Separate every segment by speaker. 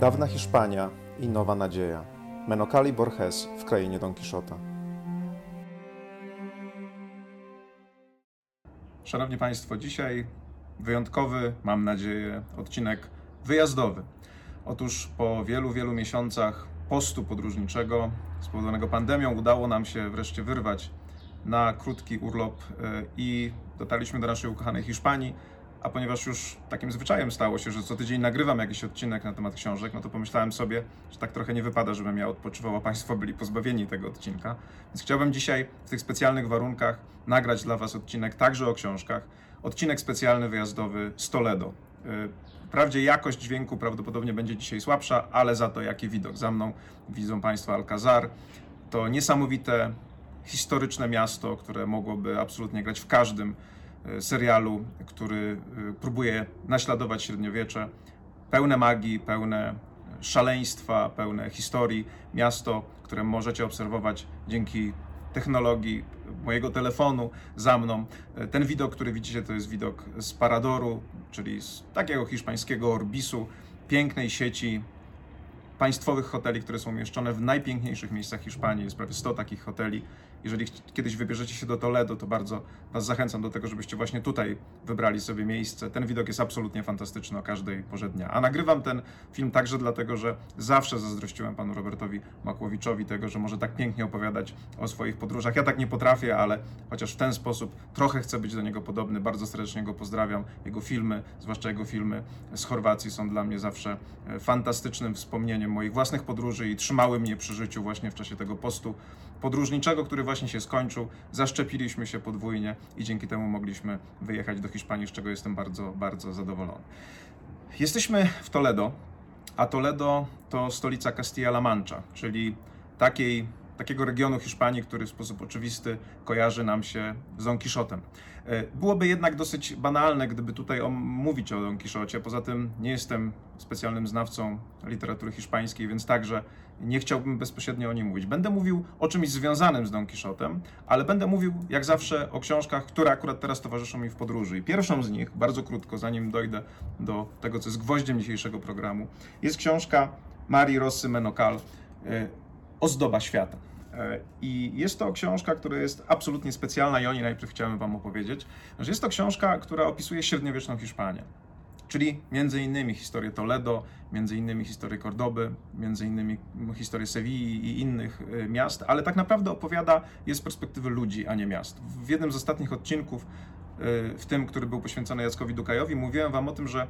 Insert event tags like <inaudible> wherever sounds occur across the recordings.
Speaker 1: Dawna Hiszpania i nowa nadzieja. Menocali Borges w krainie Don Quixota.
Speaker 2: Szanowni Państwo, dzisiaj wyjątkowy, mam nadzieję, odcinek wyjazdowy. Otóż po wielu, wielu miesiącach postu podróżniczego spowodowanego pandemią udało nam się wreszcie wyrwać na krótki urlop e, i dotarliśmy do naszej ukochanej Hiszpanii. A ponieważ już takim zwyczajem stało się, że co tydzień nagrywam jakiś odcinek na temat książek, no to pomyślałem sobie, że tak trochę nie wypada, żebym ja odpoczywał, a <laughs> Państwo byli pozbawieni tego odcinka. Więc chciałbym dzisiaj w tych specjalnych warunkach nagrać dla Was odcinek także o książkach. Odcinek specjalny wyjazdowy z Toledo. Y, wprawdzie jakość dźwięku prawdopodobnie będzie dzisiaj słabsza, ale za to jaki widok. Za mną widzą Państwo Alcazar. To niesamowite, historyczne miasto, które mogłoby absolutnie grać w każdym serialu, który y, próbuje naśladować średniowiecze. Pełne magii, pełne szaleństwa, pełne historii. Miasto, które możecie obserwować dzięki technologii mojego telefonu za mną. Ten widok, który widzicie, to jest widok z Paradoru, czyli z takiego hiszpańskiego Orbisu, pięknej sieci państwowych hoteli, które są umieszczone w najpiękniejszych miejscach Hiszpanii. Jest prawie 100 takich hoteli. Jeżeli kiedyś wybierzecie się do Toledo, to bardzo Was zachęcam do tego, żebyście właśnie tutaj wybrali sobie miejsce. Ten widok jest absolutnie fantastyczny o każdej porze dnia. A nagrywam ten film także dlatego, że zawsze zazdrościłem panu Robertowi Makłowiczowi tego, że może tak pięknie opowiadać o swoich podróżach. Ja tak nie potrafię, ale chociaż w ten sposób trochę chcę być do niego podobny. Bardzo serdecznie go pozdrawiam. Jego filmy, zwłaszcza jego filmy z Chorwacji są dla mnie zawsze e, fantastycznym wspomnieniem moich własnych podróży i trzymały mnie przy życiu właśnie w czasie tego postu podróżniczego, który właśnie się skończył. Zaszczepiliśmy się podwójnie i dzięki temu mogliśmy wyjechać do Hiszpanii, z czego jestem bardzo, bardzo zadowolony. Jesteśmy w Toledo, a Toledo to stolica Castilla-La Mancha, czyli takiej, takiego regionu Hiszpanii, który w sposób oczywisty kojarzy nam się z Don Quixotem. E, byłoby jednak dosyć banalne, gdyby tutaj mówić o Don Quixocie. Poza tym nie jestem specjalnym znawcą literatury hiszpańskiej, więc także nie chciałbym bezpośrednio o nim mówić. Będę mówił o czymś związanym z Don Quixotem, ale będę mówił jak zawsze o książkach, które akurat teraz towarzyszą mi w podróży. I pierwszą z nich, bardzo krótko, zanim dojdę do tego, co jest gwoździem dzisiejszego programu, jest książka Marii Rossy Menokal e, Ozdoba świata. E, I jest to książka, która jest absolutnie specjalna i o niej najpierw chciałem Wam opowiedzieć, że jest to książka, która opisuje średniowieczną Hiszpanię. Czyli między innymi historię Toledo, między innymi historię Cordoby, między innymi historię Sewilli i innych e, miast, ale tak naprawdę opowiada je z perspektywy ludzi, a nie miast. W jednym z ostatnich odcinków, e, w tym, który był poświęcony Jackowi Dukajowi, mówiłem Wam o tym, że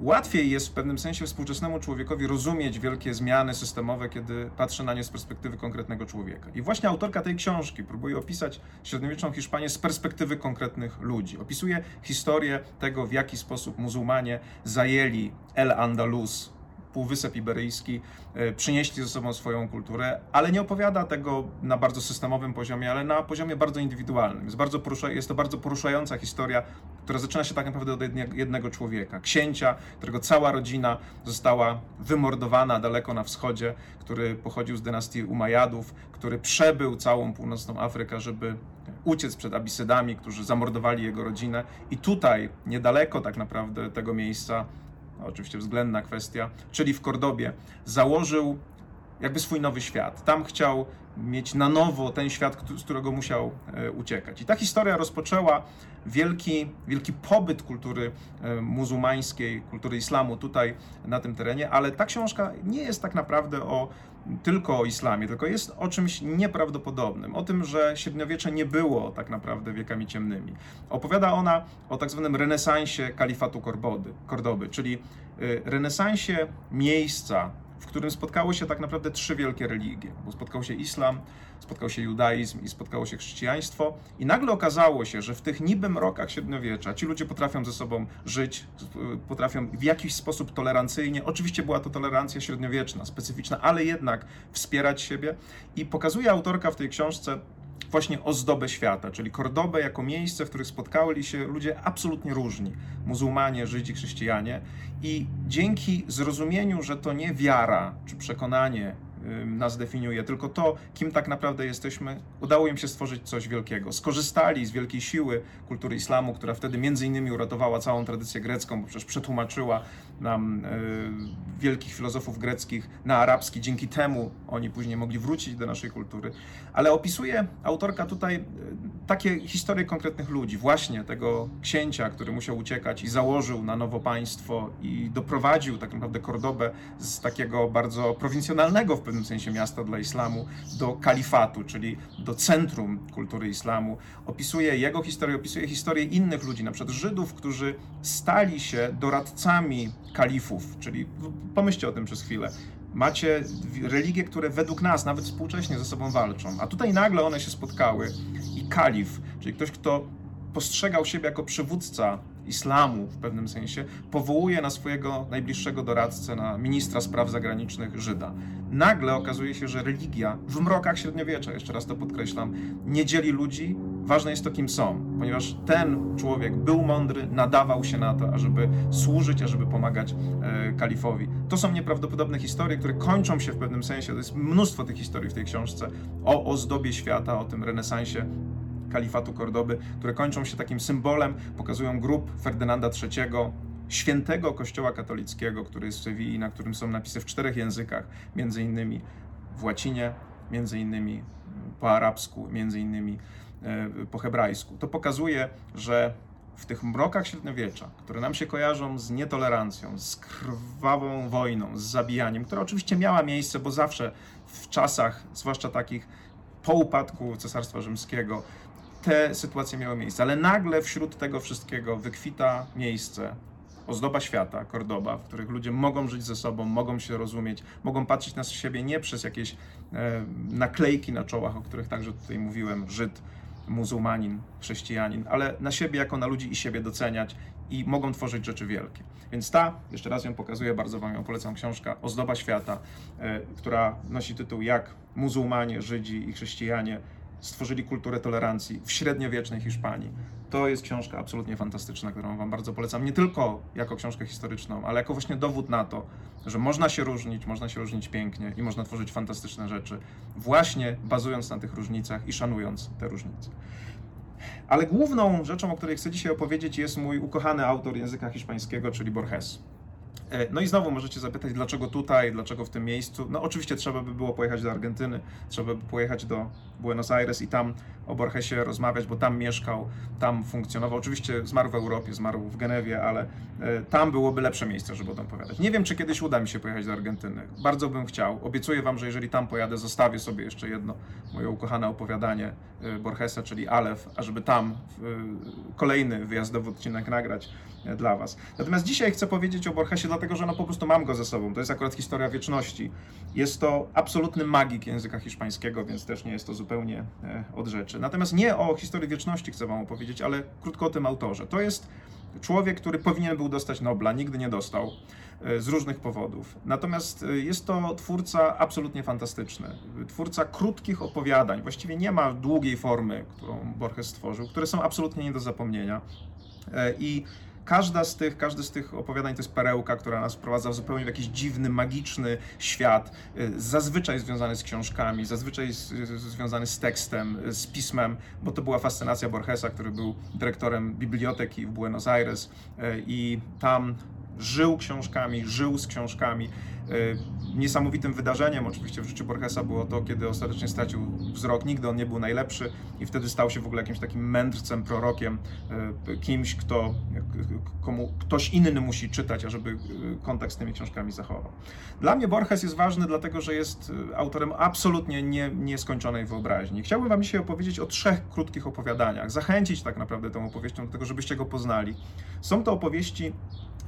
Speaker 2: Łatwiej jest w pewnym sensie współczesnemu człowiekowi rozumieć wielkie zmiany systemowe, kiedy patrzy na nie z perspektywy konkretnego człowieka. I właśnie autorka tej książki próbuje opisać średniowieczną Hiszpanię z perspektywy konkretnych ludzi. Opisuje historię tego, w jaki sposób muzułmanie zajęli El Andalus, Półwysep Iberyjski, e, przynieśli ze sobą swoją kulturę, ale nie opowiada tego na bardzo systemowym poziomie, ale na poziomie bardzo indywidualnym. Jest, bardzo porusza, jest to bardzo poruszająca historia, która zaczyna się tak naprawdę od jednego człowieka, księcia, którego cała rodzina została wymordowana daleko na wschodzie, który pochodził z dynastii Umajadów, który przebył całą północną Afrykę, żeby uciec przed Abisydami, którzy zamordowali jego rodzinę. I tutaj, niedaleko tak naprawdę tego miejsca, oczywiście względna kwestia, czyli w Kordobie, założył jakby swój nowy świat. Tam chciał mieć na nowo ten świat, z którego musiał e, uciekać. I ta historia rozpoczęła wielki, wielki pobyt kultury e, muzułmańskiej, kultury islamu tutaj na tym terenie, ale ta książka nie jest tak naprawdę o tylko o islamie, tylko jest o czymś nieprawdopodobnym, o tym, że średniowiecze nie było tak naprawdę wiekami ciemnymi. Opowiada ona o tak zwanym renesansie kalifatu Kordoby, czyli y, renesansie miejsca, w którym spotkało się tak naprawdę trzy wielkie religie, bo spotkał się islam, spotkał się judaizm i spotkało się chrześcijaństwo. I nagle okazało się, że w tych niby mrokach średniowiecza ci ludzie potrafią ze sobą żyć, potrafią w jakiś sposób tolerancyjnie, oczywiście była to tolerancja średniowieczna, specyficzna, ale jednak wspierać siebie. I pokazuje autorka w tej książce właśnie ozdobę świata, czyli Kordobę jako miejsce, w których spotkali się ludzie absolutnie różni, muzułmanie, Żydzi, chrześcijanie. I dzięki zrozumieniu, że to nie wiara czy przekonanie nas definiuje, tylko to, kim tak naprawdę jesteśmy, udało im się stworzyć coś wielkiego. Skorzystali z wielkiej siły kultury islamu, która wtedy między innymi uratowała całą tradycję grecką, bo przecież przetłumaczyła nam y, wielkich filozofów greckich na arabski. Dzięki temu oni później mogli wrócić do naszej kultury. Ale opisuje autorka tutaj y, takie historie konkretnych ludzi, właśnie tego księcia, który musiał uciekać i założył na nowo państwo i doprowadził tak naprawdę Kordobę z takiego bardzo prowincjonalnego w pewnym sensie miasta dla islamu do kalifatu, czyli do centrum kultury islamu. Opisuje jego historię, opisuje historię innych ludzi, na przykład Żydów, którzy stali się doradcami kalifów, czyli pomyślcie o tym przez chwilę. Macie religie, które według nas nawet współcześnie ze sobą walczą, a tutaj nagle one się spotkały i kalif, czyli ktoś, kto postrzegał siebie jako przywódca islamu w pewnym sensie, powołuje na swojego najbliższego doradcę, na ministra spraw zagranicznych Żyda. Nagle okazuje się, że religia w mrokach średniowiecza, jeszcze raz to podkreślam, nie dzieli ludzi, ważne jest to, kim są, ponieważ ten człowiek był mądry, nadawał się na to, ażeby służyć, ażeby pomagać e, kalifowi. To są nieprawdopodobne historie, które kończą się w pewnym sensie, to jest mnóstwo tych historii w tej książce, o ozdobie świata, o tym renesansie kalifatu Kordoby, które kończą się takim symbolem, pokazują grób Ferdynanda III, świętego kościoła katolickiego, który jest w Sewilli, na którym są napisy w czterech językach, między innymi w łacinie, między innymi po arabsku, między innymi e, po hebrajsku. To pokazuje, że w tych mrokach średniowiecza, które nam się kojarzą z nietolerancją, z krwawą wojną, z zabijaniem, która oczywiście miała miejsce, bo zawsze w czasach, zwłaszcza takich po upadku Cesarstwa Rzymskiego, te sytuacje miały miejsce, ale nagle wśród tego wszystkiego wykwita miejsce, ozdoba świata, Kordoba, w których ludzie mogą żyć ze sobą, mogą się rozumieć, mogą patrzeć na siebie nie przez jakieś e, naklejki na czołach, o których także tutaj mówiłem, Żyd, muzułmanin, chrześcijanin, ale na siebie jako na ludzi i siebie doceniać i mogą tworzyć rzeczy wielkie. Więc ta, jeszcze raz ją pokazuję, bardzo Wam ją polecam, książka Ozdoba Świata, e, która nosi tytuł Jak muzułmanie, Żydzi i chrześcijanie stworzyli kulturę tolerancji w średniowiecznej Hiszpanii. To jest książka absolutnie fantastyczna, którą Wam bardzo polecam. Nie tylko jako książkę historyczną, ale jako właśnie dowód na to, że można się różnić, można się różnić pięknie i można tworzyć fantastyczne rzeczy, właśnie bazując na tych różnicach i szanując te różnice. Ale główną rzeczą, o której chcę dzisiaj opowiedzieć, jest mój ukochany autor języka hiszpańskiego, czyli Borges. E, no i znowu możecie zapytać, dlaczego tutaj, dlaczego w tym miejscu. No oczywiście trzeba by było pojechać do Argentyny, trzeba by pojechać do Buenos Aires i tam o Borgesie rozmawiać, bo tam mieszkał, tam funkcjonował. Oczywiście zmarł w Europie, zmarł w Genewie, ale e, tam byłoby lepsze miejsce, żeby o tym opowiadać. Nie wiem, czy kiedyś uda mi się pojechać do Argentyny. Bardzo bym chciał. Obiecuję Wam, że jeżeli tam pojadę, zostawię sobie jeszcze jedno moje ukochane opowiadanie e, Borgesa, czyli Alef, ażeby tam kolejny wyjazdowy odcinek nagrać dla Was. Natomiast dzisiaj chcę powiedzieć o Borgesie, dlatego że no po prostu mam go ze sobą. To jest akurat historia wieczności. Jest to absolutny magik języka hiszpańskiego, więc też nie jest to zupełnie e, od rzeczy. Natomiast nie o historii wieczności chcę Wam opowiedzieć, ale krótko o tym autorze. To jest człowiek, który powinien był dostać Nobla, nigdy nie dostał e, z różnych powodów. Natomiast e, jest to twórca absolutnie fantastyczny. Twórca krótkich opowiadań. Właściwie nie ma długiej formy, którą Borges stworzył, które są absolutnie nie do zapomnienia. I Każda z tych, każdy z tych opowiadań to jest perełka, która nas wprowadza w zupełnie w jakiś dziwny, magiczny świat, y, zazwyczaj związany z książkami, zazwyczaj związany z tekstem, z pismem, bo to była fascynacja Borgesa, który był dyrektorem biblioteki w Buenos Aires y, i tam żył książkami, żył z książkami. E, niesamowitym wydarzeniem oczywiście w życiu Borgesa było to, kiedy ostatecznie stracił wzrok. Nigdy on nie był najlepszy i wtedy stał się w ogóle jakimś takim mędrcem, prorokiem, e, kimś, kto, komu ktoś inny musi czytać, ażeby e, kontakt z tymi książkami zachował. Dla mnie Borges jest ważny, dlatego że jest autorem absolutnie nie, nieskończonej wyobraźni. Chciałbym Wam dzisiaj opowiedzieć o trzech krótkich opowiadaniach, zachęcić tak naprawdę tą opowieścią do tego, żebyście go poznali. Są to opowieści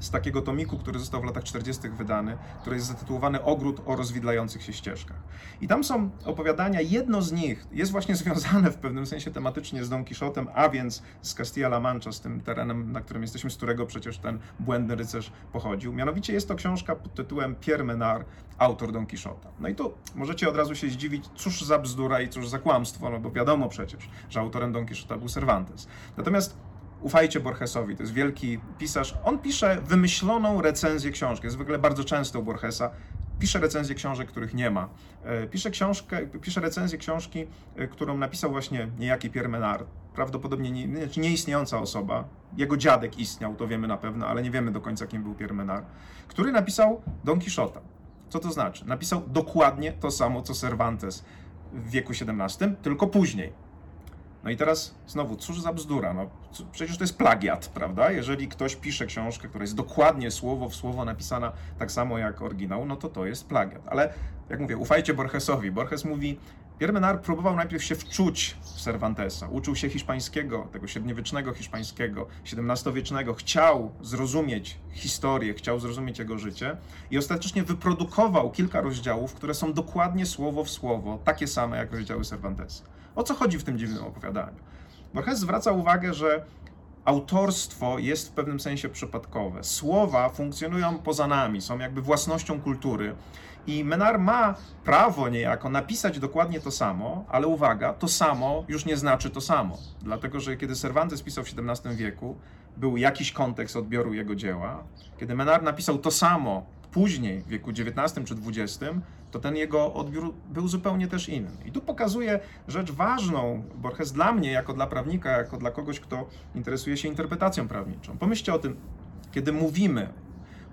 Speaker 2: z takiego tomiku, który został w latach 40. wydany, który jest zatytułowany Ogród o rozwidlających się ścieżkach. I tam są opowiadania, jedno z nich jest właśnie <laughs> związane w pewnym sensie tematycznie z Don Quixotem, a więc z Castilla-La Mancha, z tym terenem, na którym jesteśmy, z którego przecież ten błędny rycerz pochodził. Mianowicie jest to książka pod tytułem Pierre Menard, autor Don Quixota. No i tu możecie od razu się zdziwić, cóż za bzdura i cóż za kłamstwo, no bo wiadomo przecież, że autorem Don Quixota był Cervantes. Natomiast Ufajcie Borgesowi, to jest wielki pisarz. On pisze wymyśloną recenzję książki. Jest ogóle bardzo często u Borgesa. pisze recenzje książek, których nie ma. E, pisze, książkę, pisze recenzję książki, e, którą napisał właśnie niejaki Pierre Menard. Prawdopodobnie nie, znaczy nieistniejąca osoba. Jego dziadek istniał, to wiemy na pewno, ale nie wiemy do końca, kim był Pierre Menard, który napisał Don Quixota. Co to znaczy? Napisał dokładnie to samo, co Cervantes w wieku XVII, tylko później. No i teraz znowu, cóż za bzdura, no przecież to jest plagiat, prawda? Jeżeli ktoś pisze książkę, która jest dokładnie słowo w słowo napisana tak samo jak oryginał, no to to jest plagiat. Ale jak mówię, ufajcie Borgesowi. Borges mówi, Pierre próbował najpierw się wczuć w Cervantesa, uczył się hiszpańskiego, tego średniowiecznego hiszpańskiego, XVII-wiecznego, chciał zrozumieć historię, chciał zrozumieć jego życie i ostatecznie wyprodukował kilka rozdziałów, które są dokładnie słowo w słowo, takie same jak rozdziały Cervantesa. O co chodzi w tym dziwnym opowiadaniu? Borges zwraca uwagę, że autorstwo jest w pewnym sensie przypadkowe. Słowa funkcjonują poza nami, są jakby własnością kultury. I Menar ma prawo niejako napisać dokładnie to samo, ale uwaga, to samo już nie znaczy to samo. Dlatego, że kiedy Cervantes pisał w XVII wieku, był jakiś kontekst odbioru jego dzieła. Kiedy Menar napisał to samo później, w wieku XIX czy XX, to ten jego odbiór był zupełnie też inny. I tu pokazuje rzecz ważną, Borges dla mnie, jako dla prawnika, jako dla kogoś, kto interesuje się interpretacją prawniczą. Pomyślcie o tym, kiedy mówimy,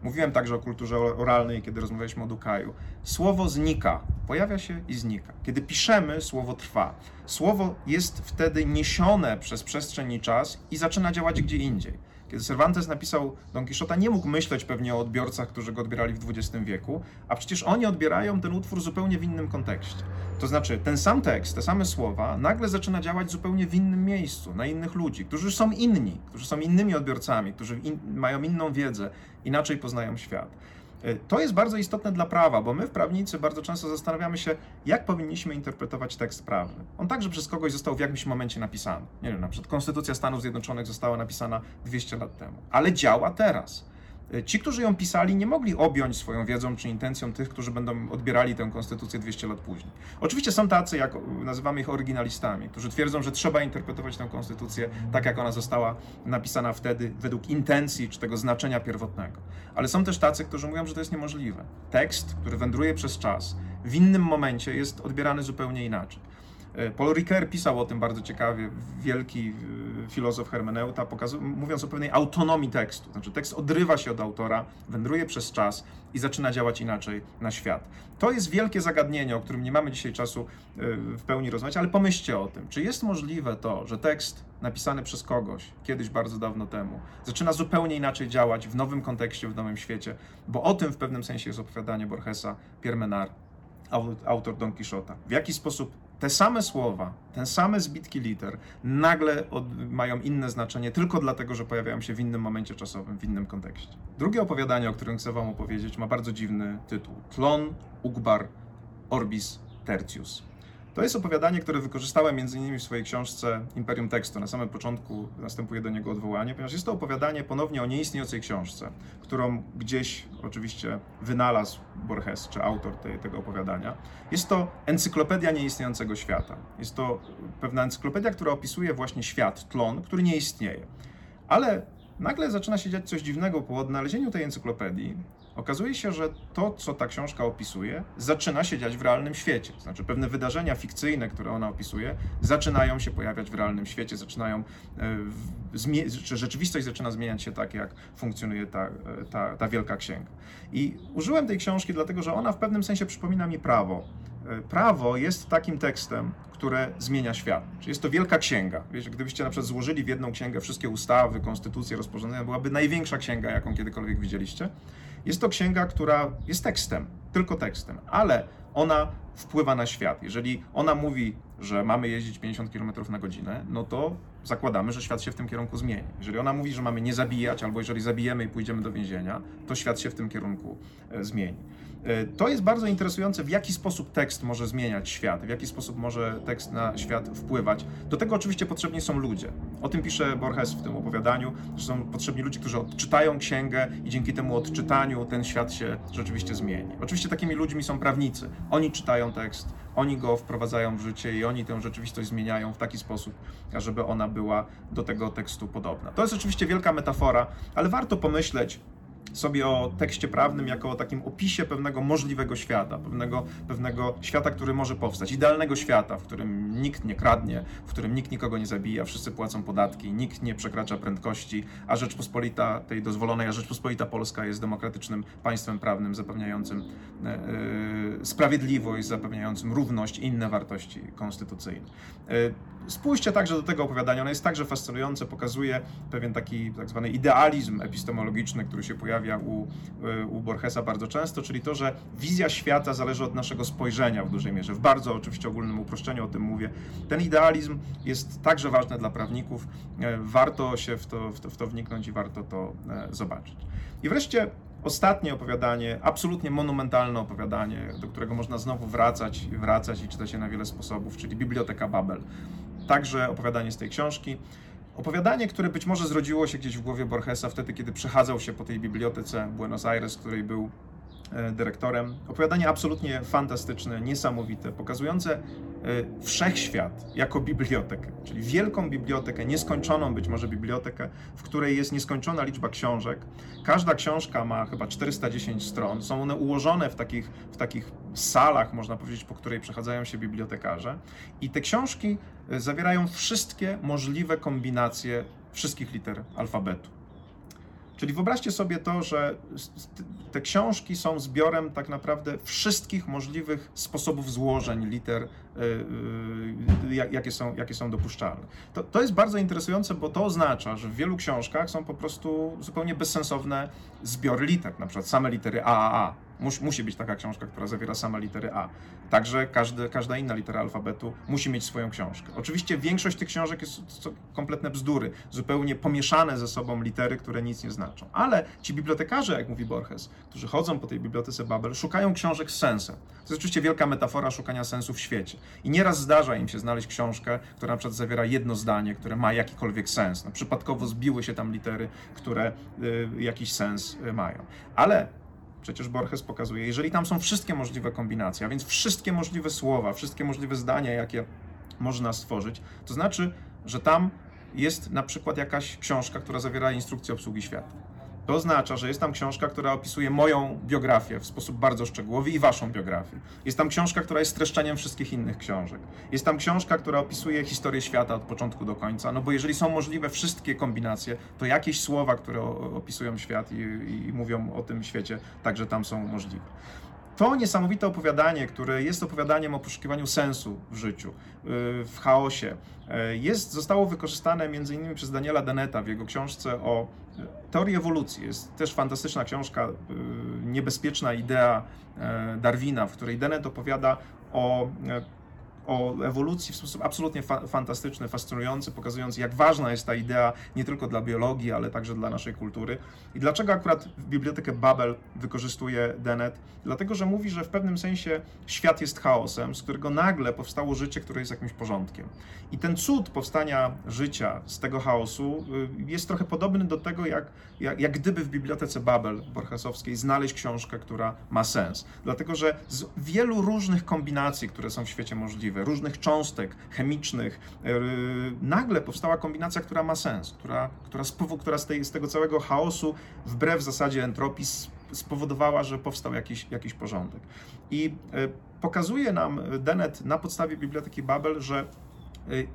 Speaker 2: mówiłem także o kulturze oralnej, kiedy rozmawialiśmy o Dukaju, słowo znika, pojawia się i znika. Kiedy piszemy, słowo trwa. Słowo jest wtedy niesione przez przestrzeń i czas i zaczyna działać gdzie indziej. Kiedy Cervantes napisał Don Quixota, nie mógł myśleć pewnie o odbiorcach, którzy go odbierali w XX wieku, a przecież oni odbierają ten utwór zupełnie w innym kontekście. To znaczy, ten sam tekst, te same słowa nagle zaczyna działać zupełnie w innym miejscu, na innych ludzi, którzy są inni, którzy są innymi odbiorcami, którzy in, mają inną wiedzę, inaczej poznają świat. E, to jest bardzo istotne dla prawa, bo my w prawnicy bardzo często zastanawiamy się, jak powinniśmy interpretować tekst prawny. On także przez kogoś został w jakimś momencie napisany. Nie wiem, na przykład Konstytucja Stanów Zjednoczonych została napisana 200 lat temu, ale działa teraz. Ci, którzy ją pisali, nie mogli objąć swoją wiedzą czy intencją tych, którzy będą odbierali tę konstytucję 200 lat później. Oczywiście są tacy, jak nazywamy ich oryginalistami, którzy twierdzą, że trzeba interpretować tę konstytucję tak, jak ona została napisana wtedy, według intencji czy tego znaczenia pierwotnego. Ale są też tacy, którzy mówią, że to jest niemożliwe. Tekst, który wędruje przez czas, w innym momencie jest odbierany zupełnie inaczej. E, Paul Ricoeur pisał o tym bardzo ciekawie, wielki e, filozof hermeneuta, mówiąc o pewnej autonomii tekstu. Znaczy tekst odrywa się od autora, wędruje przez czas i zaczyna działać inaczej na świat. To jest wielkie zagadnienie, o którym nie mamy dzisiaj czasu e, w pełni rozmawiać, ale pomyślcie o tym. Czy jest możliwe to, że tekst napisany przez kogoś kiedyś bardzo dawno temu zaczyna zupełnie inaczej działać w nowym kontekście, w nowym świecie? Bo o tym w pewnym sensie jest opowiadanie Borgesa, Pierre Menard, autor Don Quixota. W jaki sposób te same słowa, te same zbitki liter nagle od, mają inne znaczenie tylko dlatego, że pojawiają się w innym momencie czasowym, w innym kontekście. Drugie opowiadanie, o którym chcę Wam opowiedzieć, ma bardzo dziwny tytuł: Tlon Ugbar Orbis Tertius. To jest opowiadanie, które wykorzystałem m.in. w swojej książce Imperium Tekstu. Na samym początku następuje do niego odwołanie, ponieważ jest to opowiadanie ponownie o nieistniejącej książce, którą gdzieś oczywiście wynalazł Borges, czy autor tej, tego opowiadania. Jest to encyklopedia nieistniejącego świata. Jest to pewna encyklopedia, która opisuje właśnie świat, tlon, który nie istnieje. Ale nagle zaczyna się dziać coś dziwnego po odnalezieniu tej encyklopedii. Okazuje się, że to, co ta książka opisuje, zaczyna się dziać w realnym świecie. Znaczy, pewne wydarzenia fikcyjne, które ona opisuje, zaczynają się pojawiać w realnym świecie, zaczynają, e, czy rzeczywistość zaczyna zmieniać się tak, jak funkcjonuje ta, e, ta, ta wielka księga. I użyłem tej książki, dlatego że ona w pewnym sensie przypomina mi prawo. E, prawo jest takim tekstem, które zmienia świat. Czyli jest to wielka księga. Wiecie, gdybyście na przykład złożyli w jedną księgę wszystkie ustawy, konstytucje, rozporządzenia, byłaby największa księga, jaką kiedykolwiek widzieliście. Jest to księga, która jest tekstem, tylko tekstem, ale ona wpływa na świat. Jeżeli ona mówi, że mamy jeździć 50 km na godzinę, no to zakładamy, że świat się w tym kierunku zmieni. Jeżeli ona mówi, że mamy nie zabijać, albo jeżeli zabijemy i pójdziemy do więzienia, to świat się w tym kierunku e, zmieni. E, to jest bardzo interesujące, w jaki sposób tekst może zmieniać świat, w jaki sposób może tekst na świat wpływać. Do tego oczywiście potrzebni są ludzie. O tym pisze Borges w tym opowiadaniu, że są potrzebni ludzie, którzy odczytają księgę i dzięki temu odczytaniu ten świat się rzeczywiście zmieni. Oczywiście takimi ludźmi są prawnicy. Oni czytają tekst, oni go wprowadzają w życie i oni tę rzeczywistość zmieniają w taki sposób, żeby ona była do tego tekstu podobna. To jest oczywiście wielka metafora, ale warto pomyśleć, sobie o tekście prawnym jako o takim opisie pewnego możliwego świata, pewnego, pewnego świata, który może powstać, idealnego świata, w którym nikt nie kradnie, w którym nikt nikogo nie zabija, wszyscy płacą podatki, nikt nie przekracza prędkości, a Rzeczpospolita tej dozwolonej, a Rzeczpospolita Polska jest demokratycznym państwem prawnym zapewniającym e, sprawiedliwość, zapewniającym równość i inne wartości konstytucyjne. E, spójrzcie także do tego opowiadania, ono jest także fascynujące, pokazuje pewien taki tak zwany idealizm epistemologiczny, który się pojawia u, u Borgesa bardzo często, czyli to, że wizja świata zależy od naszego spojrzenia w dużej mierze. W bardzo oczywiście ogólnym uproszczeniu o tym mówię. Ten idealizm jest także ważny dla prawników. Warto się w to, w to, w to wniknąć i warto to zobaczyć. I wreszcie Ostatnie opowiadanie, absolutnie monumentalne opowiadanie, do którego można znowu wracać i wracać i czytać je na wiele sposobów, czyli Biblioteka Babel. Także opowiadanie z tej książki. Opowiadanie, które być może zrodziło się gdzieś w głowie Borgesa wtedy, kiedy przechadzał się po tej bibliotece Buenos Aires, w której był dyrektorem. Opowiadanie absolutnie fantastyczne, niesamowite, pokazujące e, wszechświat jako bibliotekę, czyli wielką bibliotekę, nieskończoną być może bibliotekę, w której jest nieskończona liczba książek. Każda książka ma chyba 410 stron. Są one ułożone w takich, w takich salach, można powiedzieć, po której przechadzają się bibliotekarze. I te książki e, zawierają wszystkie możliwe kombinacje wszystkich liter alfabetu. Czyli wyobraźcie sobie to, że te książki są zbiorem tak naprawdę wszystkich możliwych sposobów złożeń liter, y, y, jakie są, jakie są dopuszczalne. To, to jest bardzo interesujące, bo to oznacza, że w wielu książkach są po prostu zupełnie bezsensowne zbiory liter, na przykład same litery AAA Mus, musi być taka książka, która zawiera same litery A. Także każdy, każda inna litera alfabetu musi mieć swoją książkę. Oczywiście większość tych książek jest kompletne bzdury, zupełnie pomieszane ze sobą litery, które nic nie znaczą. Ale ci bibliotekarze, jak mówi Borges, którzy chodzą po tej bibliotece Babel, szukają książek z sensem. To jest oczywiście wielka metafora szukania sensu w świecie. I nieraz zdarza im się znaleźć książkę, która na przykład zawiera jedno zdanie, które ma jakikolwiek sens. No, przypadkowo zbiły się tam litery, które y, jakiś sens y, mają. Ale Przecież Borges pokazuje, jeżeli tam są wszystkie możliwe kombinacje, a więc wszystkie możliwe słowa, wszystkie możliwe zdania, jakie można stworzyć, to znaczy, że tam jest na przykład jakaś książka, która zawiera instrukcję obsługi świata. To oznacza, że jest tam książka, która opisuje moją biografię w sposób bardzo szczegółowy i waszą biografię. Jest tam książka, która jest streszczeniem wszystkich innych książek. Jest tam książka, która opisuje historię świata od początku do końca. No bo jeżeli są możliwe wszystkie kombinacje, to jakieś słowa, które opisują świat i, i mówią o tym świecie, także tam są możliwe to niesamowite opowiadanie, które jest opowiadaniem o poszukiwaniu sensu w życiu, y, w chaosie, y, jest, zostało wykorzystane innymi przez Daniela Deneta w jego książce o y, teorii ewolucji. Jest też fantastyczna książka, niebezpieczna idea Darwina, w której Dennett opowiada o o ewolucji w sposób absolutnie fa fantastyczny, fascynujący, pokazując, jak ważna jest ta idea nie tylko dla biologii, ale także dla naszej kultury. I dlaczego akurat bibliotekę Babel wykorzystuje Dennett? Dlatego, że mówi, że w pewnym sensie świat jest chaosem, z którego nagle powstało życie, które jest jakimś porządkiem. I ten cud powstania życia z tego chaosu y, jest trochę podobny do tego, jak, jak, jak gdyby w bibliotece Babel Borchesowskiej znaleźć książkę, która ma sens. Dlatego, że z wielu różnych kombinacji, które są w świecie możliwe, możliwe, różnych cząstek chemicznych, e, nagle powstała kombinacja, która ma sens, która, która, spowo, która z, tej, z tego całego chaosu, wbrew zasadzie entropii, spowodowała, że powstał jakiś, jakiś porządek. I e, pokazuje nam Dennett na podstawie Biblioteki Babel, że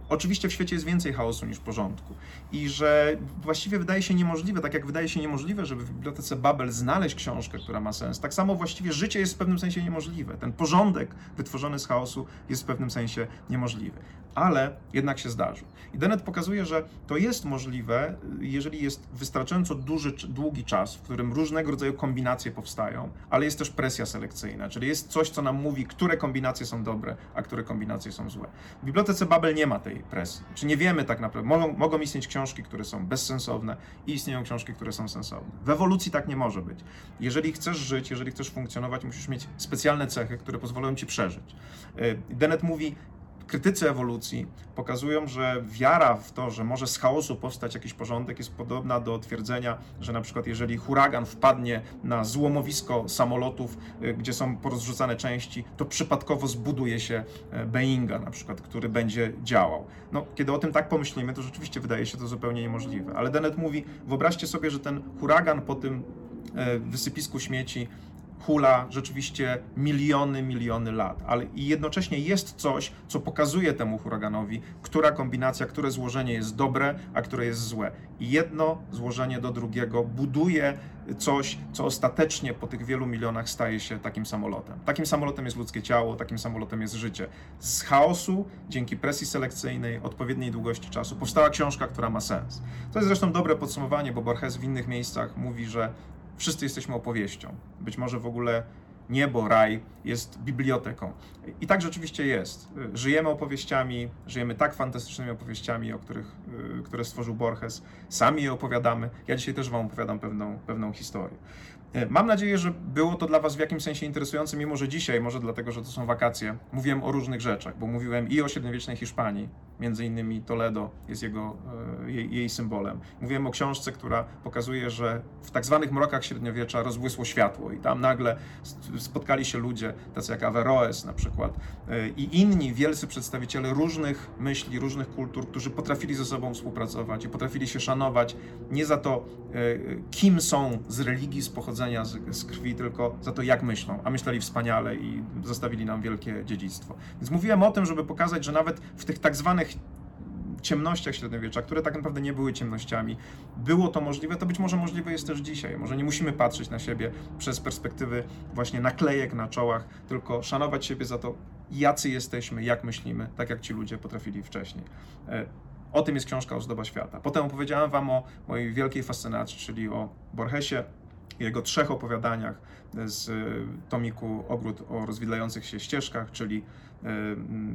Speaker 2: oczywiście w świecie jest więcej chaosu niż porządku i że właściwie wydaje się niemożliwe, tak jak wydaje się niemożliwe, żeby w bibliotece Babel znaleźć książkę, która ma sens, tak samo właściwie życie jest w pewnym sensie niemożliwe. Ten porządek wytworzony z chaosu jest w pewnym sensie niemożliwy. Ale jednak się zdarzył. I Dennett pokazuje, że to jest możliwe, jeżeli jest wystarczająco duży, długi czas, w którym różnego rodzaju kombinacje powstają, ale jest też presja selekcyjna, czyli jest coś, co nam mówi, które kombinacje są dobre, a które kombinacje są złe. W bibliotece Babel nie ma tej presji. Czy nie wiemy tak naprawdę, mogą, mogą istnieć książki, które są bezsensowne i istnieją książki, które są sensowne. W ewolucji tak nie może być. Jeżeli chcesz żyć, jeżeli chcesz funkcjonować, musisz mieć specjalne cechy, które pozwolą ci przeżyć. Y, Dennett mówi, krytycy ewolucji pokazują, że wiara w to, że może z chaosu powstać jakiś porządek, jest podobna do twierdzenia, że na przykład jeżeli huragan wpadnie na złomowisko samolotów, y, gdzie są porozrzucane części, to przypadkowo zbuduje się e, Boeinga na przykład, który będzie działał. No, kiedy o tym tak pomyślimy, to rzeczywiście wydaje się to zupełnie niemożliwe. Ale Dennett mówi, wyobraźcie sobie, że ten huragan po tym e, wysypisku śmieci hula rzeczywiście miliony, miliony lat, ale i jednocześnie jest coś, co pokazuje temu huraganowi, która kombinacja, które złożenie jest dobre, a które jest złe. I jedno złożenie do drugiego buduje coś, co ostatecznie po tych wielu milionach staje się takim samolotem. Takim samolotem jest ludzkie ciało, takim samolotem jest życie. Z chaosu, dzięki presji selekcyjnej, odpowiedniej długości czasu, powstała książka, która ma sens. To jest zresztą dobre podsumowanie, bo Borges w innych miejscach mówi, że wszyscy jesteśmy opowieścią. Być może w ogóle niebo, raj jest biblioteką. I tak rzeczywiście jest. Żyjemy opowieściami, żyjemy tak fantastycznymi opowieściami, o których, y, które stworzył Borges. Sami je opowiadamy. Ja dzisiaj też Wam opowiadam pewną, pewną historię. E, mam nadzieję, że było to dla Was w jakimś sensie interesujące, mimo że dzisiaj, może dlatego, że to są wakacje, mówiłem o różnych rzeczach, bo mówiłem i o średniowiecznej Hiszpanii, między innymi Toledo jest jego, e, jej, jej symbolem. Mówiłem o książce, która pokazuje, że w tak zwanych mrokach średniowiecza rozbłysło światło i tam nagle spotkali się ludzie, tacy jak Averroes na przykład e, i inni wielcy przedstawiciele różnych myśli, różnych kultur, którzy potrafili ze sobą współpracować i potrafili się szanować nie za to, kim są z religii, z pochodzenia z, z, krwi, tylko za to, jak myślą. A myśleli wspaniale i zostawili nam wielkie dziedzictwo. Więc mówiłem o tym, żeby pokazać, że nawet w tych tak zwanych ciemnościach średniowiecza, które tak naprawdę nie były ciemnościami, było to możliwe, to być może możliwe jest też dzisiaj. Może nie musimy patrzeć na siebie przez perspektywy właśnie naklejek na czołach, tylko szanować siebie za to, jacy jesteśmy, jak myślimy, tak jak ci ludzie potrafili wcześniej. E, o tym jest książka Ozdoba Świata. Potem opowiedziałem Wam o mojej wielkiej fascynacji, czyli o Borgesie, jego trzech opowiadaniach z e, tomiku Ogród o rozwidlających się ścieżkach, czyli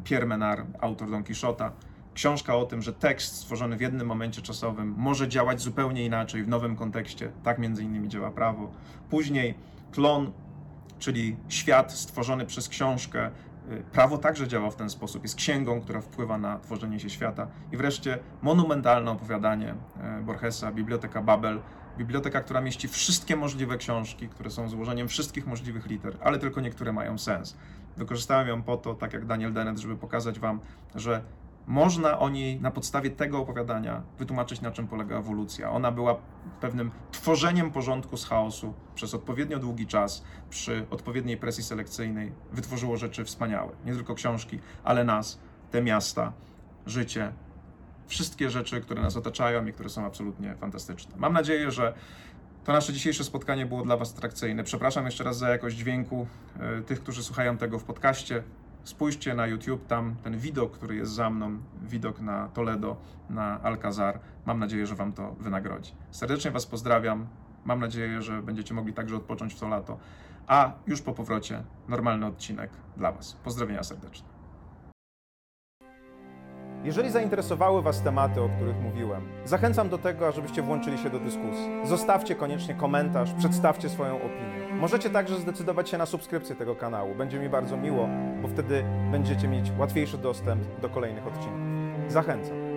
Speaker 2: Pierre Menard, autor Don Quixota. Książka o tym, że tekst stworzony w jednym momencie czasowym może działać zupełnie inaczej w nowym kontekście. Tak między innymi działa prawo. Później Tlon, czyli świat stworzony przez książkę. E, prawo także działa w ten sposób. Jest księgą, która wpływa na tworzenie się świata. I wreszcie monumentalne opowiadanie Borgesa, Biblioteka Babel, Biblioteka, która mieści wszystkie możliwe książki, które są złożeniem wszystkich możliwych liter, ale tylko niektóre mają sens. Wykorzystałem ją po to, tak jak Daniel Dennett, żeby pokazać Wam, że można o niej na podstawie tego opowiadania wytłumaczyć, na czym polega ewolucja. Ona była pewnym tworzeniem porządku z chaosu przez odpowiednio długi czas, przy odpowiedniej presji selekcyjnej. Wytworzyło rzeczy wspaniałe. Nie tylko książki, ale nas, te miasta, życie, wszystkie rzeczy, które nas otaczają i które są absolutnie fantastyczne. Mam nadzieję, że to nasze dzisiejsze spotkanie było dla Was atrakcyjne. Przepraszam jeszcze raz za jakość dźwięku e, tych, którzy słuchają tego w podcaście. Spójrzcie na YouTube, tam ten widok, który jest za mną, widok na Toledo, na Alcazar. Mam nadzieję, że Wam to wynagrodzi. Serdecznie Was pozdrawiam. Mam nadzieję, że będziecie mogli także odpocząć w to lato. A już po powrocie normalny odcinek dla Was. Pozdrowienia serdeczne.
Speaker 1: Jeżeli zainteresowały Was tematy, o których mówiłem, zachęcam do tego, ażebyście włączyli się do dyskusji. Zostawcie koniecznie komentarz, przedstawcie swoją opinię. Możecie także zdecydować się na subskrypcję tego kanału. Będzie mi bardzo miło, bo wtedy będziecie mieć łatwiejszy dostęp do kolejnych odcinków. Zachęcam.